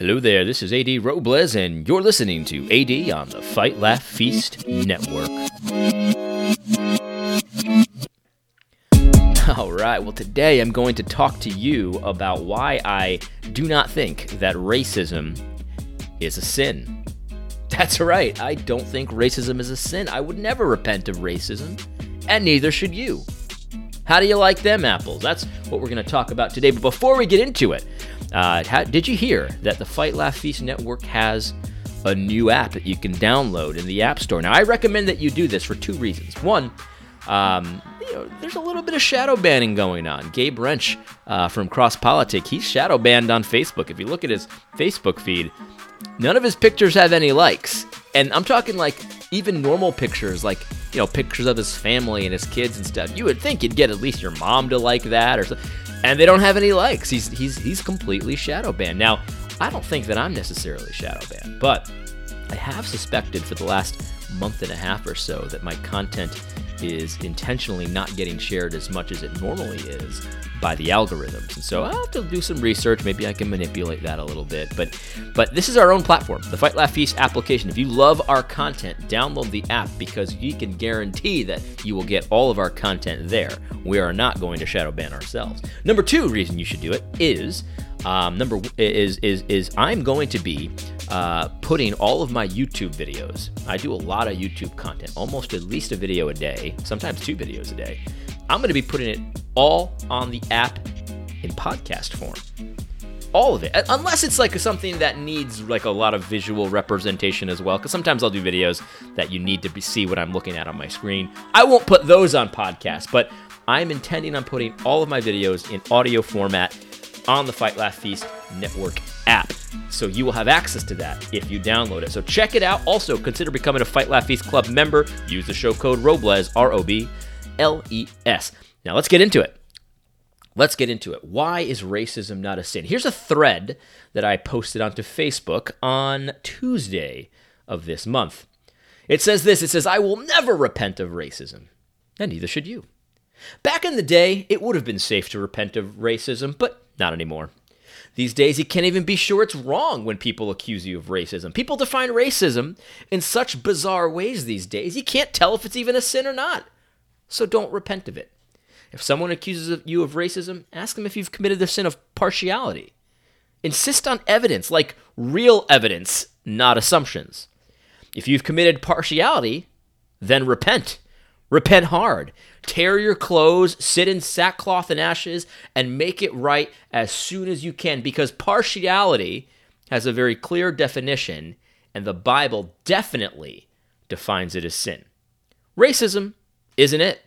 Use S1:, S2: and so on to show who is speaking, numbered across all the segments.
S1: Hello there, this is AD Robles, and you're listening to AD on the Fight Laugh Feast Network. All right, well, today I'm going to talk to you about why I do not think that racism is a sin. That's right, I don't think racism is a sin. I would never repent of racism, and neither should you. How do you like them apples? That's what we're going to talk about today. But before we get into it, uh, how, did you hear that the Fight Laugh Feast Network has a new app that you can download in the App Store? Now, I recommend that you do this for two reasons. One, um, you know, there's a little bit of shadow banning going on. Gabe Rench uh, from Cross Politic, he's shadow banned on Facebook. If you look at his Facebook feed, none of his pictures have any likes. And I'm talking like even normal pictures, like you know, pictures of his family and his kids and stuff. You would think you'd get at least your mom to like that or something and they don't have any likes. He's he's he's completely shadow banned. Now, I don't think that I'm necessarily shadow banned, but I have suspected for the last month and a half or so that my content is intentionally not getting shared as much as it normally is by the algorithms. And so I'll have to do some research. Maybe I can manipulate that a little bit. But but this is our own platform, the Fight Laugh Feast application. If you love our content, download the app because you can guarantee that you will get all of our content there. We are not going to shadow ban ourselves. Number two reason you should do it is um, number is is is I'm going to be uh, putting all of my YouTube videos. I do a lot of YouTube content, almost at least a video a day, sometimes two videos a day. I'm going to be putting it all on the app in podcast form. All of it, unless it's like something that needs like a lot of visual representation as well. Because sometimes I'll do videos that you need to be, see what I'm looking at on my screen. I won't put those on podcast, but I'm intending on putting all of my videos in audio format on the Fight Laugh Feast Network app. So you will have access to that if you download it. So check it out. Also, consider becoming a Fight Laugh Feast Club member. Use the show code ROBLES, R O B L E S. Now let's get into it. Let's get into it. Why is racism not a sin? Here's a thread that I posted onto Facebook on Tuesday of this month. It says this it says, I will never repent of racism, and neither should you. Back in the day, it would have been safe to repent of racism, but not anymore. These days, you can't even be sure it's wrong when people accuse you of racism. People define racism in such bizarre ways these days, you can't tell if it's even a sin or not. So don't repent of it. If someone accuses you of racism, ask them if you've committed the sin of partiality. Insist on evidence, like real evidence, not assumptions. If you've committed partiality, then repent. Repent hard. Tear your clothes, sit in sackcloth and ashes, and make it right as soon as you can because partiality has a very clear definition, and the Bible definitely defines it as sin. Racism isn't it?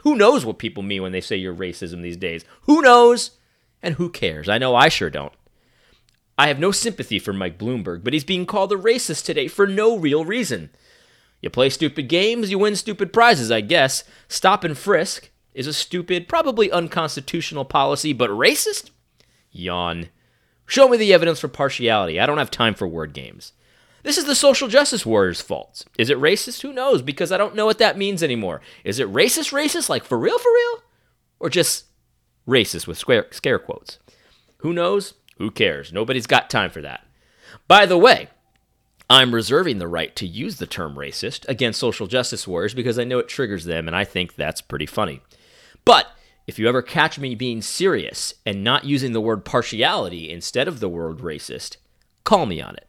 S1: Who knows what people mean when they say you're racism these days? Who knows? And who cares? I know I sure don't. I have no sympathy for Mike Bloomberg, but he's being called a racist today for no real reason. You play stupid games, you win stupid prizes, I guess. Stop and frisk is a stupid, probably unconstitutional policy, but racist? Yawn. Show me the evidence for partiality. I don't have time for word games. This is the social justice warriors' fault. Is it racist? Who knows? Because I don't know what that means anymore. Is it racist, racist, like for real, for real? Or just racist with scare, scare quotes? Who knows? Who cares? Nobody's got time for that. By the way, I'm reserving the right to use the term racist against social justice warriors because I know it triggers them and I think that's pretty funny. But if you ever catch me being serious and not using the word partiality instead of the word racist, call me on it.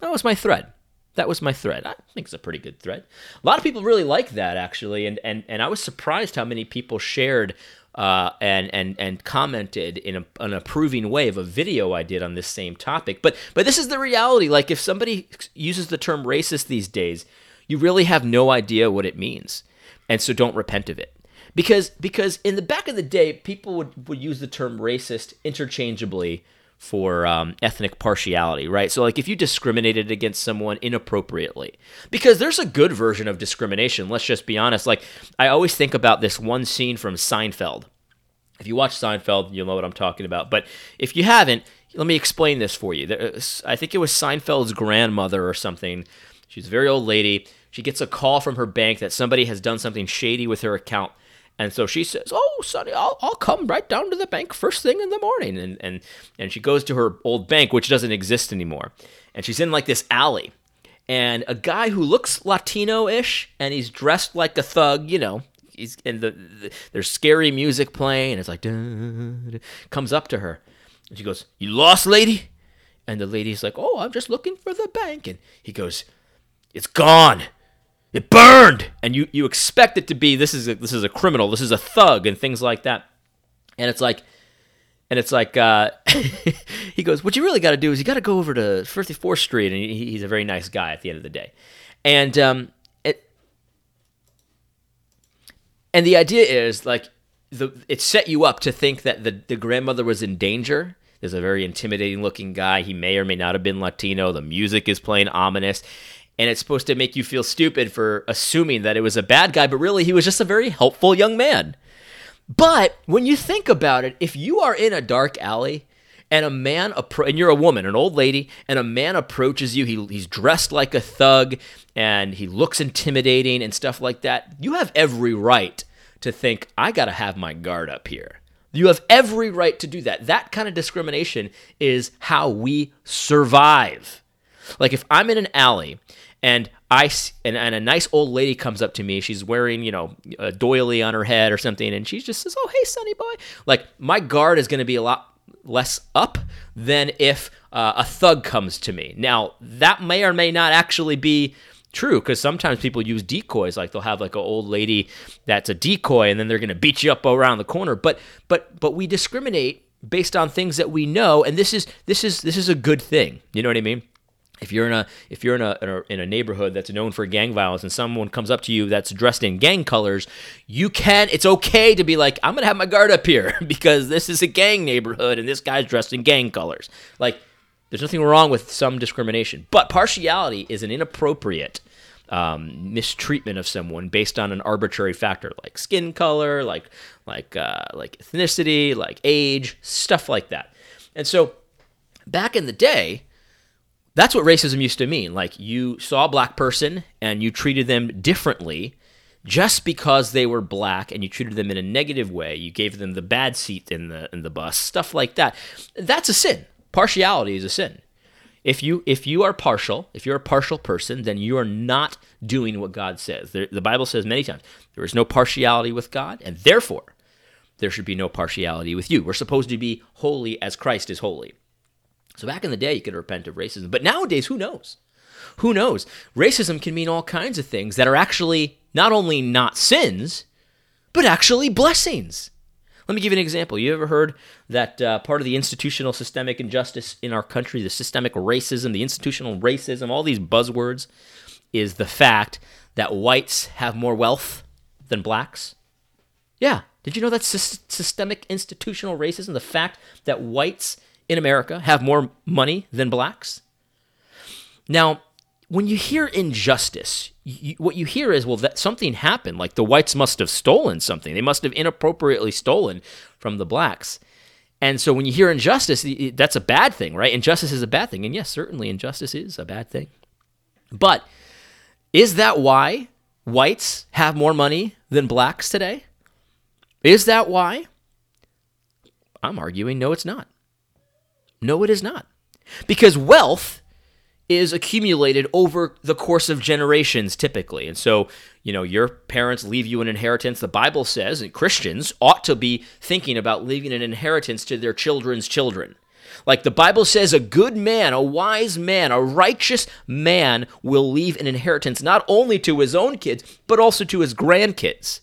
S1: That was my thread. That was my thread. I think it's a pretty good thread. A lot of people really like that actually, and and and I was surprised how many people shared uh, and and and commented in a, an approving way of a video I did on this same topic. But but this is the reality. Like if somebody uses the term racist these days, you really have no idea what it means, and so don't repent of it. Because because in the back of the day, people would, would use the term racist interchangeably for um, ethnic partiality, right? So, like, if you discriminated against someone inappropriately, because there's a good version of discrimination, let's just be honest. Like, I always think about this one scene from Seinfeld. If you watch Seinfeld, you'll know what I'm talking about. But if you haven't, let me explain this for you. I think it was Seinfeld's grandmother or something. She's a very old lady. She gets a call from her bank that somebody has done something shady with her account And so she says, "Oh, Sonny, I'll, I'll come right down to the bank first thing in the morning." And and and she goes to her old bank, which doesn't exist anymore. And she's in like this alley, and a guy who looks Latino-ish, and he's dressed like a thug, you know. He's and the, the there's scary music playing, and it's like comes up to her, and she goes, "You lost, lady?" And the lady's like, "Oh, I'm just looking for the bank." And he goes, "It's gone." It burned, and you you expect it to be this is a, this is a criminal, this is a thug, and things like that. And it's like, and it's like uh, he goes, what you really got to do is you got to go over to 54th Street, and he, he's a very nice guy at the end of the day, and um, it, and the idea is like the it set you up to think that the the grandmother was in danger. There's a very intimidating looking guy. He may or may not have been Latino. The music is playing ominous and it's supposed to make you feel stupid for assuming that it was a bad guy, but really he was just a very helpful young man. But when you think about it, if you are in a dark alley and a man appro- and you're a woman, an old lady, and a man approaches you, he, he's dressed like a thug and he looks intimidating and stuff like that, you have every right to think I got to have my guard up here. You have every right to do that. That kind of discrimination is how we survive. Like if I'm in an alley and I and, and a nice old lady comes up to me. She's wearing you know a doily on her head or something, and she just says, "Oh, hey, Sonny boy." Like my guard is going to be a lot less up than if uh, a thug comes to me. Now that may or may not actually be true because sometimes people use decoys like they'll have like an old lady that's a decoy and then they're going to beat you up around the corner but but but we discriminate based on things that we know and this is this is this is a good thing you know what i mean if you're in a if you're in a, in a, neighborhood that's known for gang violence and someone comes up to you that's dressed in gang colors you can it's okay to be like i'm gonna have my guard up here because this is a gang neighborhood and this guy's dressed in gang colors. Like there's nothing wrong with some discrimination but partiality is an inappropriate um, mistreatment of someone based on an arbitrary factor like skin color like like uh, like ethnicity like age stuff like that. And so back in the day that's what racism used to mean. Like you saw a black person and you treated them differently just because they were black and you treated them in a negative way. You gave them the bad seat in the in the bus, stuff like that. That's a sin. Partiality is a sin. If you if you are partial, if you're a partial person, then you are not doing what God says. The, the Bible says many times there is no partiality with God, and therefore there should be no partiality with you. We're supposed to be holy as Christ is holy. So back in the day, you could repent of racism. But nowadays, who knows? Who knows? Racism can mean all kinds of things that are actually not only not sins, but actually blessings. Let me give you an example. You ever heard that uh, part of the institutional systemic injustice in our country, the systemic racism, the institutional racism, all these buzzwords, is the fact that whites have more wealth than blacks? Yeah. Did you know that's systemic institutional racism? The fact that whites in America have more money than blacks. Now, when you hear injustice, you, what you hear is, well, that something happened. Like the whites must have stolen something. They must have inappropriately stolen from the blacks. And so when you hear injustice, that's a bad thing, right? Injustice is a bad thing. And yes, certainly injustice is a bad thing. But is that why whites have more money than blacks today? Is that why? I'm arguing no, it's not. No, it is not. Because wealth is accumulated over the course of generations typically. And so, you know, your parents leave you an inheritance. The Bible says and Christians ought to be thinking about leaving an inheritance to their children's children. Like the Bible says, a good man, a wise man, a righteous man will leave an inheritance not only to his own kids, but also to his grandkids.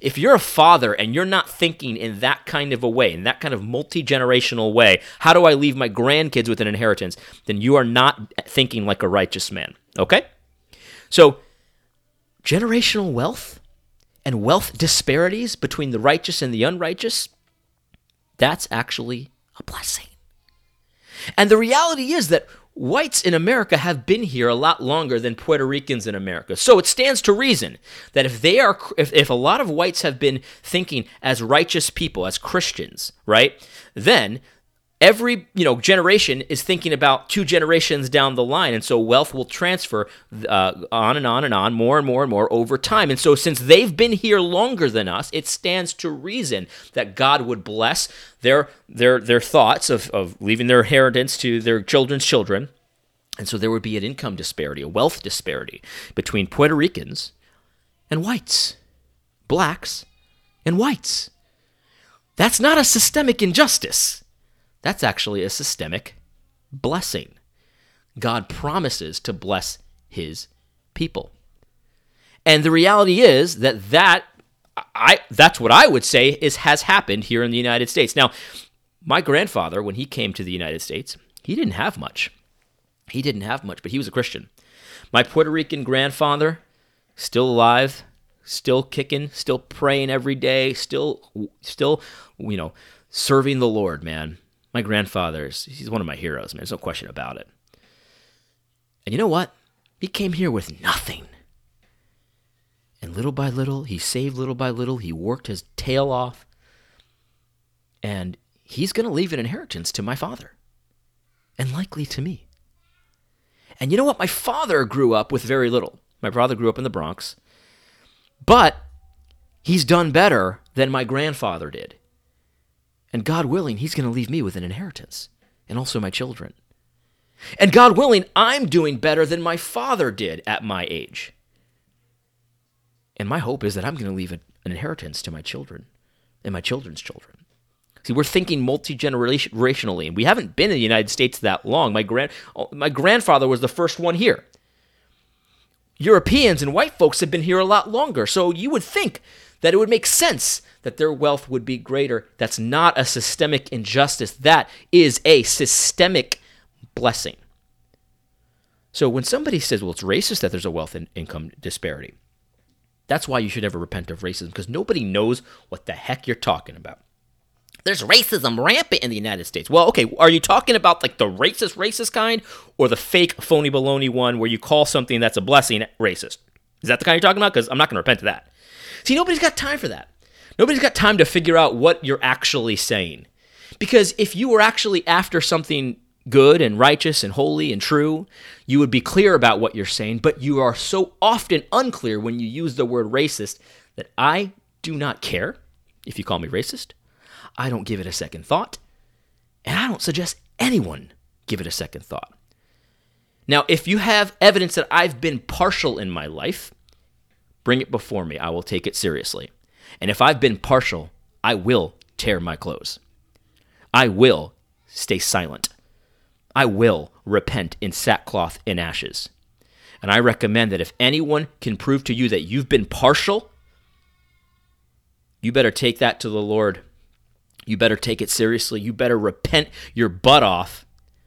S1: If you're a father and you're not thinking in that kind of a way, in that kind of multi generational way, how do I leave my grandkids with an inheritance? Then you are not thinking like a righteous man. Okay? So, generational wealth and wealth disparities between the righteous and the unrighteous, that's actually a blessing. And the reality is that whites in America have been here a lot longer than Puerto Ricans in America. So it stands to reason that if they are if, if a lot of whites have been thinking as righteous people, as Christians, right? Then every you know generation is thinking about two generations down the line. And so wealth will transfer uh, on and on and on more and more and more over time. And so since they've been here longer than us it stands to reason that god would bless their their their thoughts of, of leaving their inheritance to their children's children. And so there would be an income disparity a wealth disparity between puerto ricans and whites blacks and whites. That's not a systemic injustice that's actually a systemic blessing. God promises to bless his people. And the reality is that that I that's what I would say is has happened here in the United States. Now, my grandfather when he came to the United States, he didn't have much. He didn't have much, but he was a Christian. My Puerto Rican grandfather still alive, still kicking, still praying every day, still still you know, serving the Lord, man. My grandfather's, he's one of my heroes, man. There's no question about it. And you know what? He came here with nothing. And little by little, he saved little by little. He worked his tail off. And he's going to leave an inheritance to my father, and likely to me. And you know what? My father grew up with very little. My father grew up in the Bronx. But he's done better than my grandfather did. And God willing, He's going to leave me with an inheritance and also my children. And God willing, I'm doing better than my father did at my age. And my hope is that I'm going to leave an inheritance to my children and my children's children. See, we're thinking multi generationally, and we haven't been in the United States that long. My grand, oh, my grandfather was the first one here. Europeans and white folks have been here a lot longer, so you would think that it would make sense that their wealth would be greater. That's not a systemic injustice, that is a systemic blessing. So when somebody says, well, it's racist that there's a wealth and income disparity, that's why you should ever repent of racism because nobody knows what the heck you're talking about. There's racism rampant in the United States. Well, okay, are you talking about like the racist, racist kind or the fake, phony baloney one where you call something that's a blessing racist? Is that the kind you're talking about? Because I'm not going to repent of that. See, nobody's got time for that. Nobody's got time to figure out what you're actually saying. Because if you were actually after something good and righteous and holy and true, you would be clear about what you're saying, but you are so often unclear when you use the word racist that I do not care if you call me racist. I don't give it a second thought, and I don't suggest anyone give it a second thought. Now, if you have evidence that I've been partial in my life, bring it before me. I will take it seriously. And if I've been partial, I will tear my clothes. I will stay silent. I will repent in sackcloth and ashes. And I recommend that if anyone can prove to you that you've been partial, you better take that to the Lord. You better take it seriously. You better repent your butt off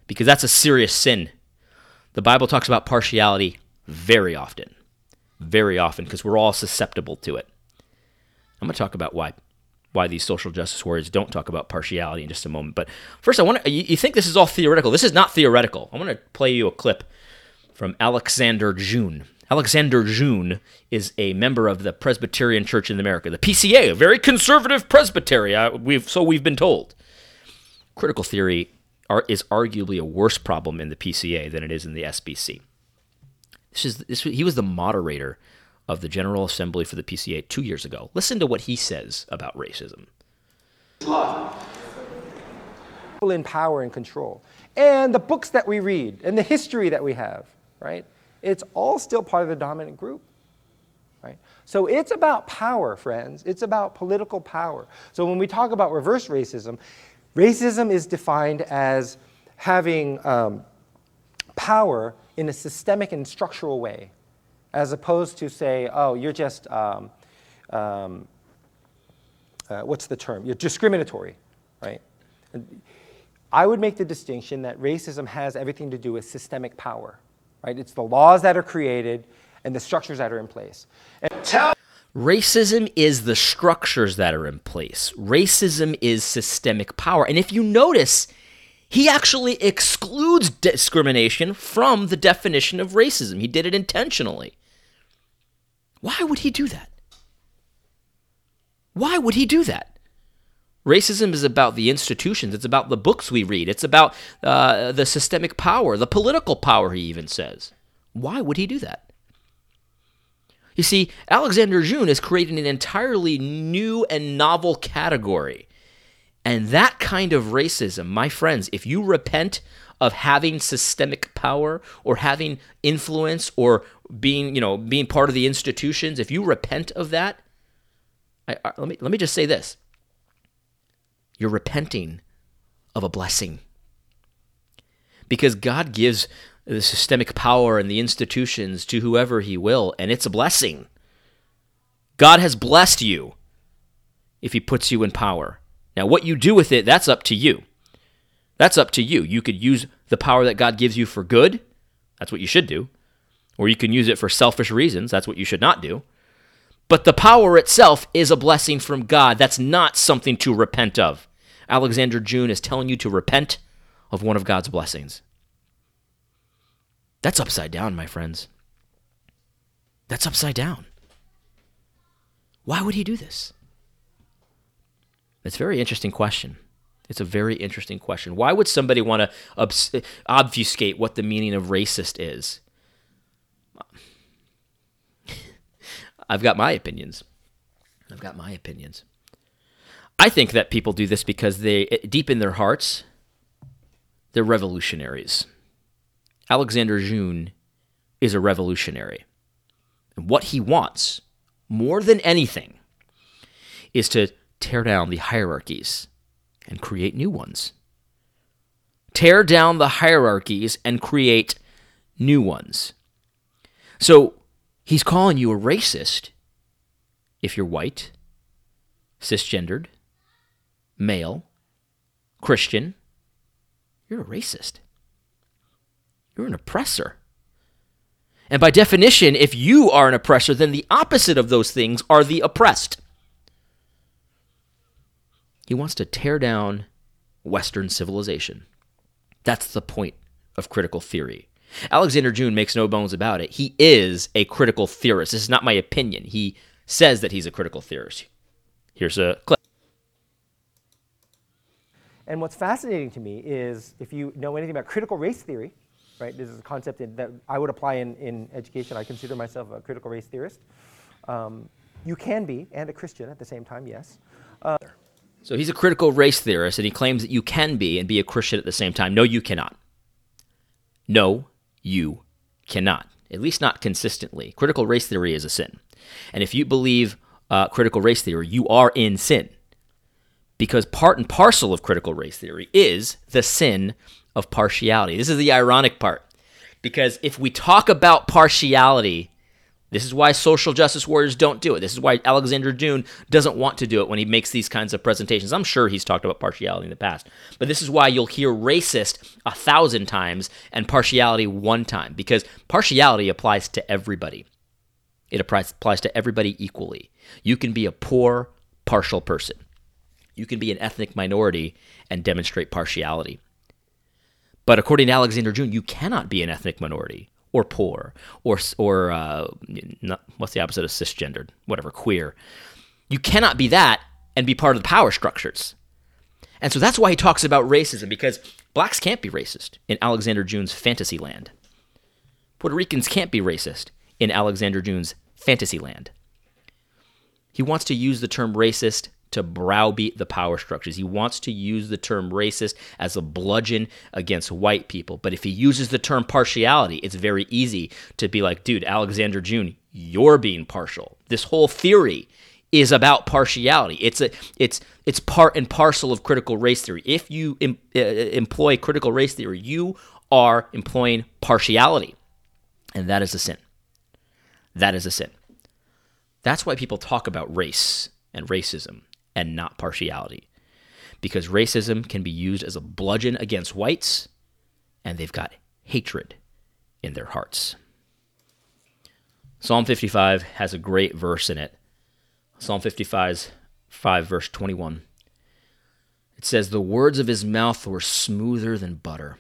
S1: because that's a serious sin. The Bible talks about partiality very often, very often, because we're all susceptible to it. I'm going to talk about why why these social justice warriors don't talk about partiality in just a moment. But first, I want to. You, you think this is all theoretical? This is not theoretical. I want to play you a clip from Alexander Jun. Alexander Jun is a member of the Presbyterian Church in America, the PCA, a very conservative presbytery. Uh, we've so we've been told. Critical theory are, is arguably a worse problem in the PCA than it is in the SBC. This is this, he was the moderator of the General Assembly for the PCA two years ago. Listen to what he says about racism.
S2: In power and control. And the books that we read and the history that we have, right? It's all still part of the dominant group. Right? So it's about power, friends. It's about political power. So when we talk about reverse racism, racism is defined as having um, power in a systemic and structural way as opposed to say, oh, you're just, um, um, uh, what's the term? You're discriminatory, right? And I would make the distinction that racism has everything to do with systemic power, right? It's the laws that are created and the structures that are in place. And
S1: tell Racism is the structures that are in place. Racism is systemic power. And if you notice, he actually excludes discrimination from the definition of racism. He did it intentionally. Why would he do that? Why would he do that? Racism is about the institutions. It's about the books we read. It's about uh, the systemic power, the political power, he even says. Why would he do that? You see, Alexander Jun is creating an entirely new and novel category. And that kind of racism, my friends, if you repent of having systemic power or having influence or being, you know, being part of the institutions, if you repent of that, I, I, let me let me just say this. You're repenting of a blessing. Because God gives the systemic power and the institutions to whoever he will, and it's a blessing. God has blessed you if he puts you in power. Now, what you do with it, that's up to you. That's up to you. You could use the power that God gives you for good. That's what you should do. Or you can use it for selfish reasons. That's what you should not do. But the power itself is a blessing from God. That's not something to repent of. Alexander Jun is telling you to repent of one of God's blessings. That's upside down, my friends. That's upside down. Why would he do this? It's a very interesting question. It's a very interesting question. Why would somebody want to obfuscate what the meaning of racist is? I've got my opinions. I've got my opinions. I think that people do this because they, deep in their hearts, they're revolutionaries. Alexander Jun is a revolutionary. And what he wants, more than anything, is to tear down the hierarchies and create new ones. Tear down the hierarchies and create new ones. So he's calling you a racist if you're white, cisgendered, male, Christian. You're a racist. You're an oppressor. And by definition, if you are an oppressor, then the opposite of those things are the oppressed. He wants to tear down Western civilization. That's the point of critical theory. Alexander Jun makes no bones about it. He is a critical theorist. This is not my opinion. He says that he's a critical theorist. Here's a clip.
S2: And what's fascinating to me is if you know anything about critical race theory, right? This is a concept in, that I would apply in, in education. I consider myself a critical race theorist. Um, you can be, and a Christian at the same time, yes. Uh,
S1: so he's a critical race theorist, and he claims that you can be and be a Christian at the same time. No, you cannot. No, you cannot. At least not consistently. Critical race theory is a sin. And if you believe uh, critical race theory, you are in sin. Because part and parcel of critical race theory is the sin of partiality. This is the ironic part. Because if we talk about partiality, this is why social justice warriors don't do it. This is why Alexander Jun doesn't want to do it when he makes these kinds of presentations. I'm sure he's talked about partiality in the past. But this is why you'll hear racist a thousand times and partiality one time, because partiality applies to everybody. It applies, to everybody equally. You can be a poor, partial person. You can be an ethnic minority and demonstrate partiality. But according to Alexander Jun, you cannot be an ethnic minority or poor or or uh, not, what's the opposite of cisgendered? Whatever, queer. You cannot be that and be part of the power structures. And so that's why he talks about racism because blacks can't be racist in Alexander Jun's fantasy land. Puerto Ricans can't be racist in Alexander Jun's fantasy land. He wants to use the term racist to browbeat the power structures. He wants to use the term racist as a bludgeon against white people. But if he uses the term partiality, it's very easy to be like, dude, Alexander Jun, you're being partial. This whole theory is about partiality. It's a it's it's part and parcel of critical race theory. If you em, uh, employ critical race theory, you are employing partiality. And that is a sin. That is a sin. That's why people talk about race and racism and not partiality. Because racism can be used as a bludgeon against whites, and they've got hatred in their hearts. Psalm 55 has a great verse in it. Psalm 55, 5, verse 21. It says, The words of his mouth were smoother than butter,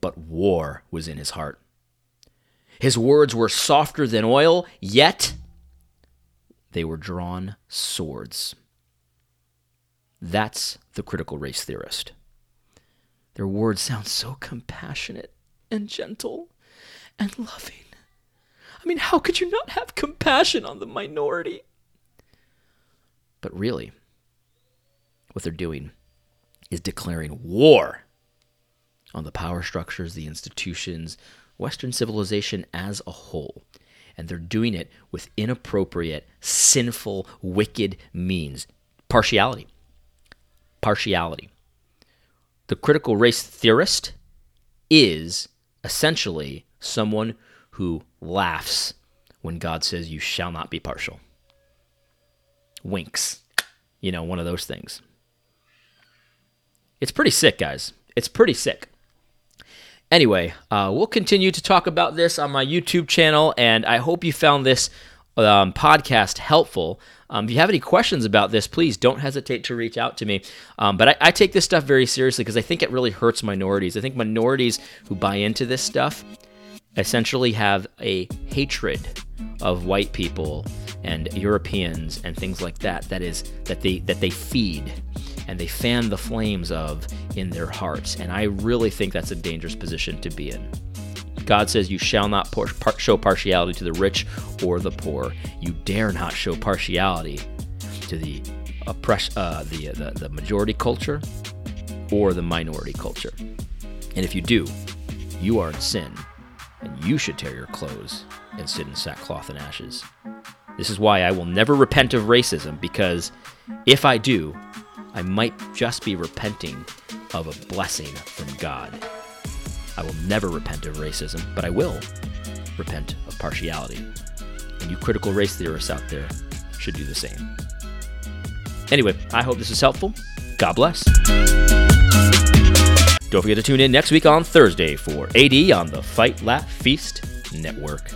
S1: but war was in his heart. His words were softer than oil, yet they were drawn swords. That's the critical race theorist. Their words sound so compassionate and gentle and loving. I mean, how could you not have compassion on the minority? But really, what they're doing is declaring war on the power structures, the institutions, Western civilization as a whole. And they're doing it with inappropriate, sinful, wicked means. Partiality. Partiality. The critical race theorist is essentially someone who laughs when God says, You shall not be partial. Winks. You know, one of those things. It's pretty sick, guys. It's pretty sick. Anyway, uh, we'll continue to talk about this on my YouTube channel, and I hope you found this um, podcast helpful. Um, if you have any questions about this, please don't hesitate to reach out to me. Um, but I, I, take this stuff very seriously because I think it really hurts minorities. I think minorities who buy into this stuff essentially have a hatred of white people and Europeans and things like that. That is that they that they feed and they fan the flames of in their hearts. And I really think that's a dangerous position to be in. God says, You shall not show partiality to the rich or the poor. You dare not show partiality to the oppress- uh, the, the, the majority culture or the minority culture. And if you do, you are in sin, and you should tear your clothes and sit in sackcloth and ashes. This is why I will never repent of racism, because if I do, I might just be repenting of a blessing from God. I will never repent of racism, but I will repent of partiality. And you critical race theorists out there should do the same. Anyway, I hope this is helpful. God bless. Don't forget to tune in next week on Thursday for AD on the Fight Laugh Feast Network.